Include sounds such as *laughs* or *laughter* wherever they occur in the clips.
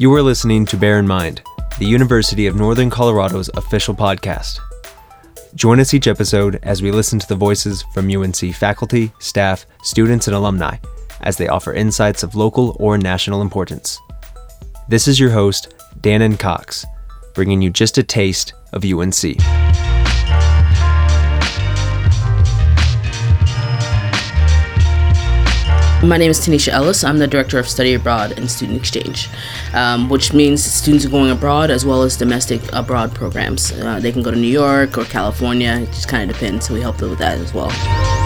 You are listening to Bear in Mind, the University of Northern Colorado's official podcast. Join us each episode as we listen to the voices from UNC faculty, staff, students, and alumni as they offer insights of local or national importance. This is your host, Danon Cox, bringing you just a taste of UNC. My name is Tanisha Ellis. I'm the Director of Study Abroad and Student Exchange, um, which means students are going abroad as well as domestic abroad programs. Uh, they can go to New York or California, it just kind of depends, so we help them with that as well.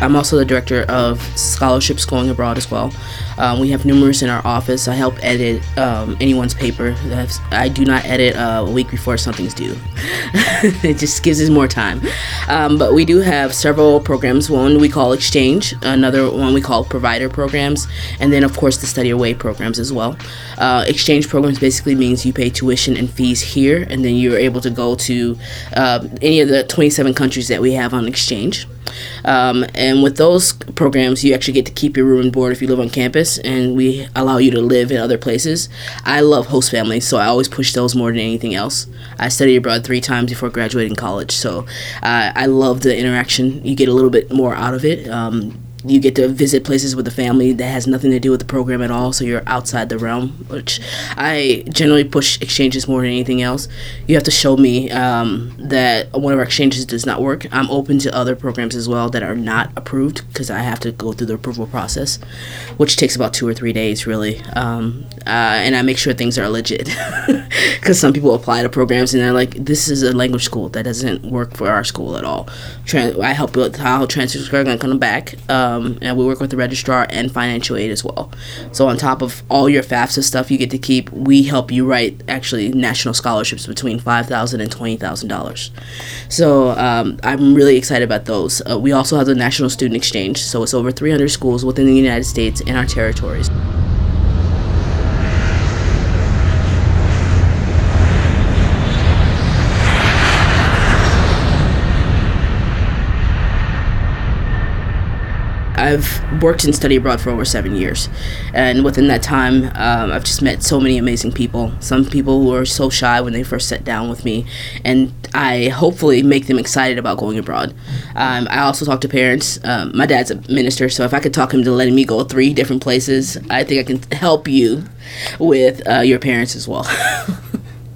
I'm also the director of scholarships going abroad as well. Um, we have numerous in our office. I help edit um, anyone's paper. I do not edit uh, a week before something's due. *laughs* it just gives us more time. Um, but we do have several programs. One we call Exchange, another one we call Provider programs, and then of course the Study Away programs as well. Uh, exchange programs basically means you pay tuition and fees here, and then you're able to go to uh, any of the 27 countries that we have on exchange. Um, and with those programs, you actually get to keep your room and board if you live on campus, and we allow you to live in other places. I love host families, so I always push those more than anything else. I studied abroad three times before graduating college, so uh, I love the interaction. You get a little bit more out of it. Um, you get to visit places with the family that has nothing to do with the program at all so you're outside the realm which i generally push exchanges more than anything else. You have to show me um, that one of our exchanges does not work. I'm open to other programs as well that are not approved because i have to go through the approval process which takes about two or three days really. Um, uh, and i make sure things are legit *laughs* because some people apply to programs and they're like this is a language school that doesn't work for our school at all. I help with how transfers are going to come back uh, um, and we work with the registrar and financial aid as well. So on top of all your FAFSA stuff you get to keep, we help you write actually national scholarships between five thousand and twenty thousand dollars. So um, I'm really excited about those. Uh, we also have the National Student Exchange, so it's over 300 schools within the United States and our territories. I've worked and studied abroad for over seven years, and within that time, um, I've just met so many amazing people. Some people who are so shy when they first sit down with me, and I hopefully make them excited about going abroad. Um, I also talk to parents. Um, my dad's a minister, so if I could talk him to letting me go three different places, I think I can help you with uh, your parents as well. *laughs*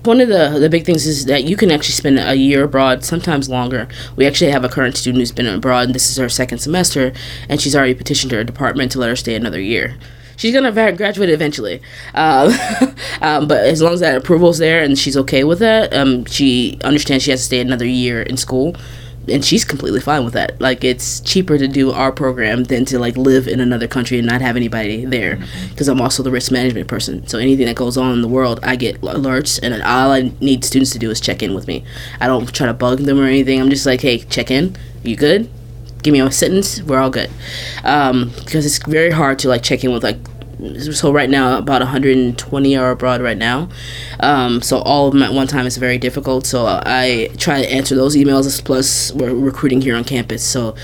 One of the the big things is that you can actually spend a year abroad, sometimes longer. We actually have a current student who's been abroad, and this is her second semester, and she's already petitioned her department to let her stay another year. She's gonna graduate eventually, um, *laughs* um, but as long as that approval's there and she's okay with that, um, she understands she has to stay another year in school and she's completely fine with that. Like it's cheaper to do our program than to like live in another country and not have anybody there because mm-hmm. I'm also the risk management person. So anything that goes on in the world, I get alerts and all I need students to do is check in with me. I don't try to bug them or anything. I'm just like, "Hey, check in. You good? Give me a sentence. We're all good." Um, because it's very hard to like check in with like so right now about 120 are abroad right now. Um, so all of them at one time is very difficult. So i try to answer those emails plus we're recruiting here on campus. So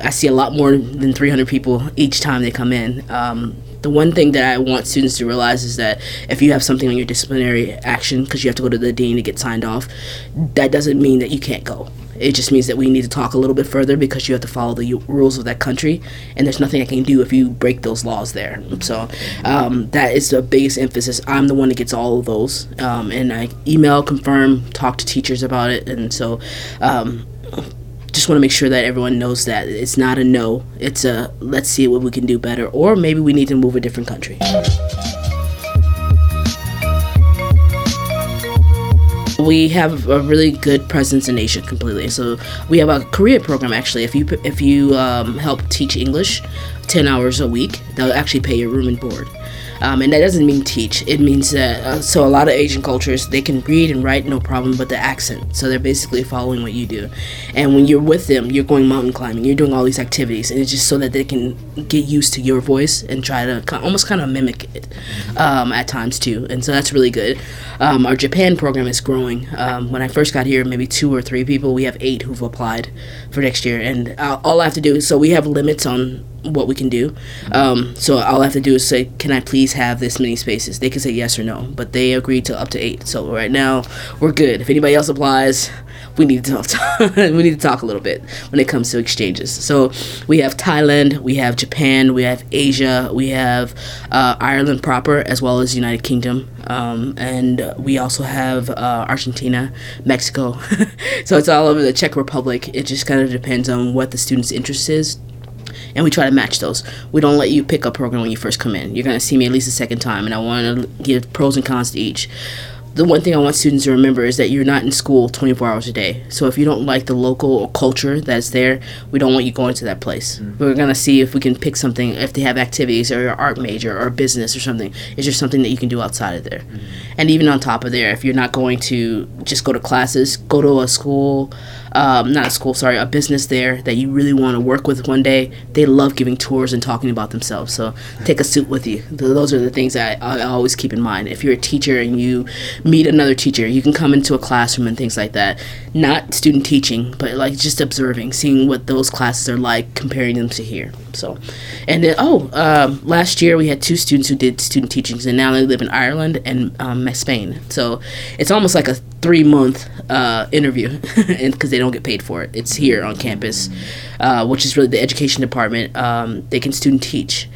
i see a lot more than 300 people each time they come in. Um, the one thing that I want students to realize is that if you have something on your disciplinary action because you have to go to the dean to get signed off, that doesn't mean that you can't go. It just means that we need to talk a little bit further because you have to follow the rules of that country, and there's nothing I can do if you break those laws there. So um, that is the biggest emphasis. I'm the one that gets all of those, um, and I email, confirm, talk to teachers about it, and so. Um, just want to make sure that everyone knows that it's not a no. It's a let's see what we can do better, or maybe we need to move a different country. We have a really good presence in Asia completely. So we have a career program actually. If you if you um, help teach English, ten hours a week, they'll actually pay your room and board. Um, and that doesn't mean teach. It means that uh, so a lot of Asian cultures they can read and write no problem, but the accent. So they're basically following what you do. And when you're with them, you're going mountain climbing. You're doing all these activities, and it's just so that they can get used to your voice and try to almost kind of mimic it um, at times too. And so that's really good. Um, our Japan program is growing. Um, when I first got here, maybe two or three people. We have eight who've applied for next year, and uh, all I have to do is so we have limits on what we can do. Um, so all I have to do is say, "Can I please have this many spaces?" They can say yes or no, but they agreed to up to eight. So right now we're good. If anybody else applies, we need to talk. *laughs* we need to talk a little bit when it comes to exchanges. So we have Thailand, we have Japan, we have Asia, we have uh, Ireland proper, as well as United Kingdom, um, and we also have uh, Argentina, Mexico. *laughs* so it's all over the Czech Republic. It just kind of depends on what the student's interest is and we try to match those. We don't let you pick a program when you first come in. You're to see me at least a second time, and I want to give pros and cons to each the one thing I want students to remember is that you're not in school 24 hours a day. So if you don't like the local culture that's there, we don't want you going to that place. Mm-hmm. We're gonna see if we can pick something if they have activities or your art major or business or something. Is there something that you can do outside of there? Mm-hmm. And even on top of there, if you're not going to just go to classes, go to a school um, not a school, sorry, a business there that you really want to work with one day, they love giving tours and talking about themselves. So take a suit with you. Those are the things that I, I always keep in mind. If you're a teacher and you meet another teacher, you can come into a classroom and things like that. Not student teaching, but like just observing, seeing what those classes are like, comparing them to here. So, and then, oh, um, last year we had two students who did student teachings, and now they live in Ireland and um, Spain. So it's almost like a three month uh, interview, *laughs* because they don't get paid for it. It's here on campus, uh, which is really the education department. Um, they can student teach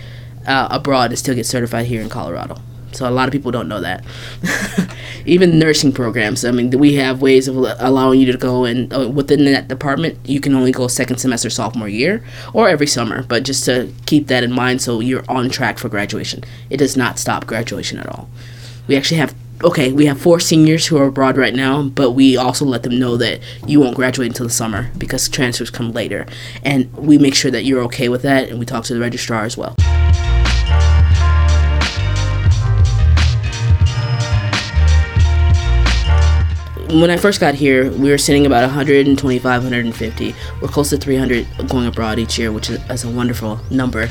uh, abroad and still get certified here in Colorado. So a lot of people don't know that. *laughs* Even nursing programs. I mean, we have ways of allowing you to go and uh, within that department, you can only go second semester sophomore year or every summer. But just to keep that in mind, so you're on track for graduation. It does not stop graduation at all. We actually have okay, we have four seniors who are abroad right now, but we also let them know that you won't graduate until the summer because transfers come later. And we make sure that you're okay with that, and we talk to the registrar as well. When I first got here, we were sitting about 125, 150. We're close to 300 going abroad each year, which is, is a wonderful number,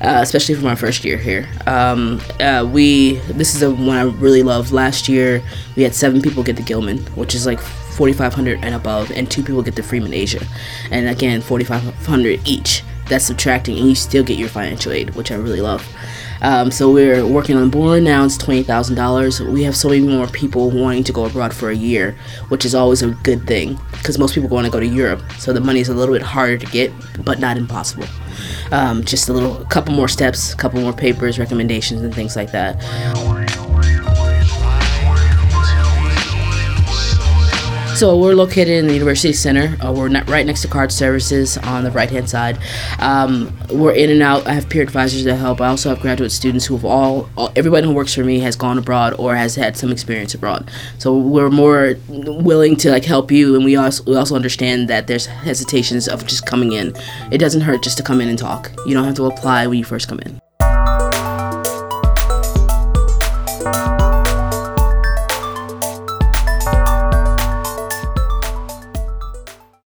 uh, especially from our first year here. Um, uh, we this is a one I really love. Last year, we had seven people get the Gilman, which is like 4,500 and above, and two people get the Freeman Asia, and again 4,500 each. That's subtracting, and you still get your financial aid, which I really love. Um, so we're working on Boren now. It's twenty thousand dollars. We have so many more people wanting to go abroad for a year, which is always a good thing because most people want to go to Europe. So the money is a little bit harder to get, but not impossible. Um, just a little, a couple more steps, a couple more papers, recommendations, and things like that. So we're located in the University Center. Uh, we're right next to card services on the right hand side. Um, we're in and out. I have peer advisors that help. I also have graduate students who have all, all, everybody who works for me has gone abroad or has had some experience abroad. So we're more willing to like help you, and we also we also understand that there's hesitations of just coming in. It doesn't hurt just to come in and talk. You don't have to apply when you first come in.